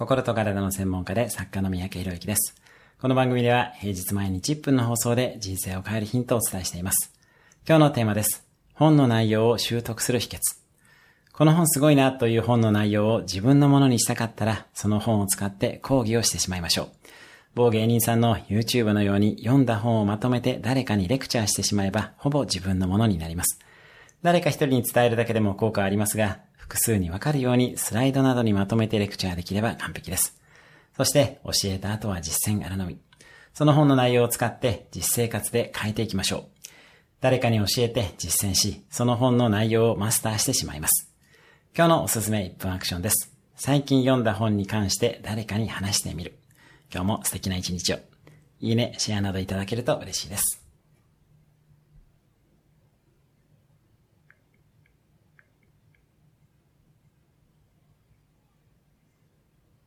心と体の専門家で作家の三宅博之です。この番組では平日毎日1分の放送で人生を変えるヒントをお伝えしています。今日のテーマです。本の内容を習得する秘訣。この本すごいなという本の内容を自分のものにしたかったら、その本を使って講義をしてしまいましょう。某芸人さんの YouTube のように読んだ本をまとめて誰かにレクチャーしてしまえば、ほぼ自分のものになります。誰か一人に伝えるだけでも効果ありますが、複数にわかるようにスライドなどにまとめてレクチャーできれば完璧です。そして教えた後は実践あらのみ。その本の内容を使って実生活で変えていきましょう。誰かに教えて実践し、その本の内容をマスターしてしまいます。今日のおすすめ1分アクションです。最近読んだ本に関して誰かに話してみる。今日も素敵な一日を。いいね、シェアなどいただけると嬉しいです。